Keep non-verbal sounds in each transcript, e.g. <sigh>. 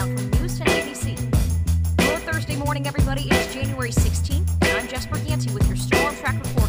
Rundown from News 10 ABC. Good Thursday morning, everybody. It's January 16th, and I'm Jesper Yancey with your Storm Track forecast.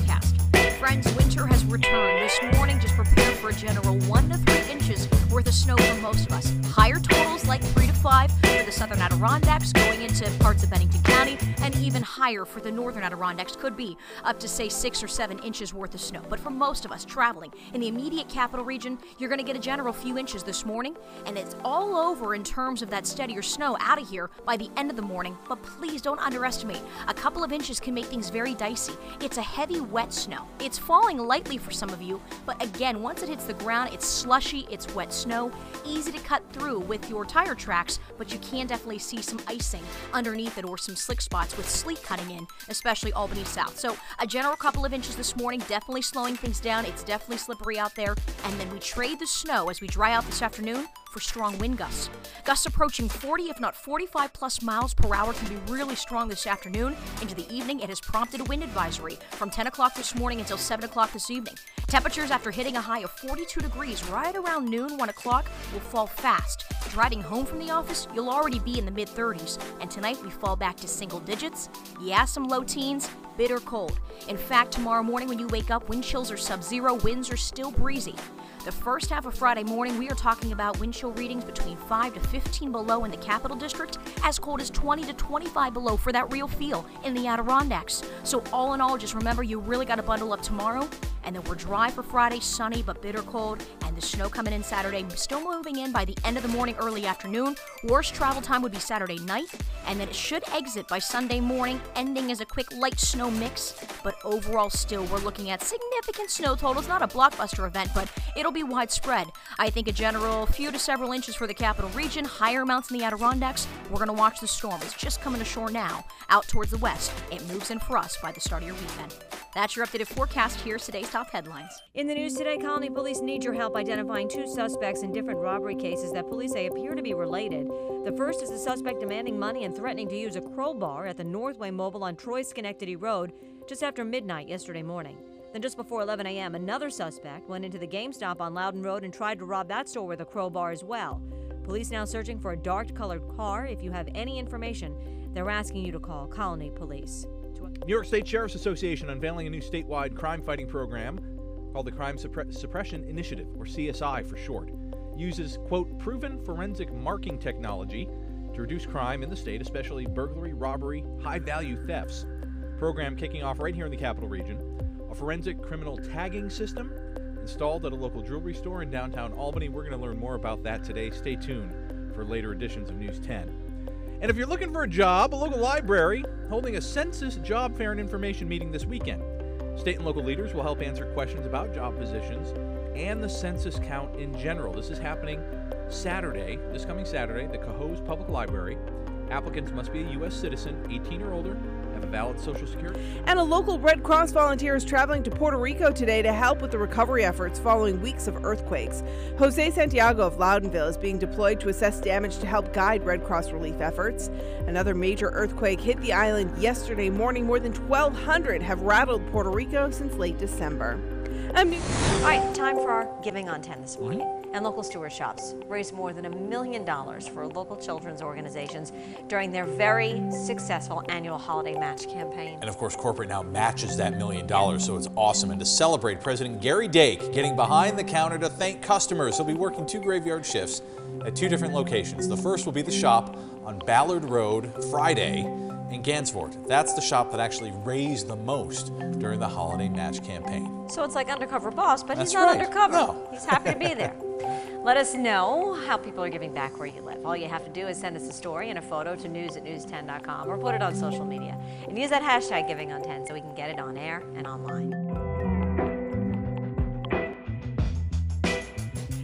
Friends, winter has returned. This morning, just prepare for a general 1 to 3 inches worth of snow for most of us. Higher totals like 3 to 5 for the southern Adirondacks, going into parts of Bennington County, and even higher for the northern Adirondacks, could be up to, say, 6 or 7 inches worth of snow. But for most of us traveling in the immediate capital region, you're going to get a general few inches this morning, and it's all over in terms of that steadier snow out of here by the end of the morning. But please don't underestimate. A couple of inches can make things very dicey. It's a heavy, wet snow. It's falling lightly for some of you, but again, once it hits the ground, it's slushy, it's wet snow, easy to cut through with your tire tracks, but you can definitely see some icing underneath it or some slick spots with sleet cutting in, especially Albany South. So, a general couple of inches this morning, definitely slowing things down. It's definitely slippery out there. And then we trade the snow as we dry out this afternoon for strong wind gusts. Gusts approaching 40, if not 45 plus miles per hour, can be really strong this afternoon. Into the evening, it has prompted a wind advisory from 10 o'clock this morning until 7 o'clock this evening. Temperatures after hitting a high of 42 degrees right around noon, 1 o'clock, will fall fast. Driving home from the office, you'll already be in the mid 30s, and tonight we fall back to single digits. Yeah, some low teens, bitter cold. In fact, tomorrow morning when you wake up, wind chills are sub zero, winds are still breezy. The first half of Friday morning, we are talking about wind chill readings between 5 to 15 below in the Capital District, as cold as 20 to 25 below for that real feel in the Adirondacks. So, all in all, just remember you really got to bundle up tomorrow. And then we're dry for Friday, sunny but bitter cold, and the snow coming in Saturday, still moving in by the end of the morning, early afternoon. Worst travel time would be Saturday night, and then it should exit by Sunday morning, ending as a quick light snow mix. But overall, still, we're looking at significant snow totals. Not a blockbuster event, but it'll be widespread. I think a general few to several inches for the capital region, higher amounts in the Adirondacks. We're going to watch the storm. It's just coming ashore now, out towards the west. It moves in for us by the start of your weekend. That's your updated forecast. Here's today's top headlines. In the news today, Colonie police need your help identifying two suspects in different robbery cases that police say appear to be related. The first is a suspect demanding money and threatening to use a crowbar at the Northway Mobil on Troy Schenectady Road just after midnight yesterday morning. Then, just before 11 a.m., another suspect went into the GameStop on Loudon Road and tried to rob that store with a crowbar as well. Police now searching for a dark colored car. If you have any information, they're asking you to call Colonie Police. New York State Sheriff's Association unveiling a new statewide crime fighting program called the Crime Suppre- Suppression Initiative, or CSI for short. Uses, quote, proven forensic marking technology to reduce crime in the state, especially burglary, robbery, high value thefts. Program kicking off right here in the capital region. A forensic criminal tagging system installed at a local jewelry store in downtown Albany. We're going to learn more about that today. Stay tuned for later editions of News 10. And if you're looking for a job, a local library holding a census job fair and information meeting this weekend. State and local leaders will help answer questions about job positions and the census count in general. This is happening Saturday, this coming Saturday, the Cohoes Public Library. Applicants must be a U.S. citizen, 18 or older, have a valid social security. And a local Red Cross volunteer is traveling to Puerto Rico today to help with the recovery efforts following weeks of earthquakes. Jose Santiago of Loudonville is being deployed to assess damage to help guide Red Cross relief efforts. Another major earthquake hit the island yesterday morning. More than 1,200 have rattled Puerto Rico since late December. Um, All right, time for our Giving on 10 this morning. And local Stewart's shops raised more than a million dollars for local children's organizations during their very successful annual holiday match campaign. And of course, corporate now matches that million dollars, so it's awesome. And to celebrate, President Gary Dake getting behind the counter to thank customers. He'll be working two graveyard shifts at two different locations. The first will be the shop on Ballard Road Friday in Gansevoort. That's the shop that actually raised the most during the holiday match campaign. So it's like undercover boss, but That's he's not right. undercover. No. He's happy to be there. <laughs> Let us know how people are giving back where you live. All you have to do is send us a story and a photo to news at news10.com or put it on social media. And use that hashtag giving on 10 so we can get it on air and online.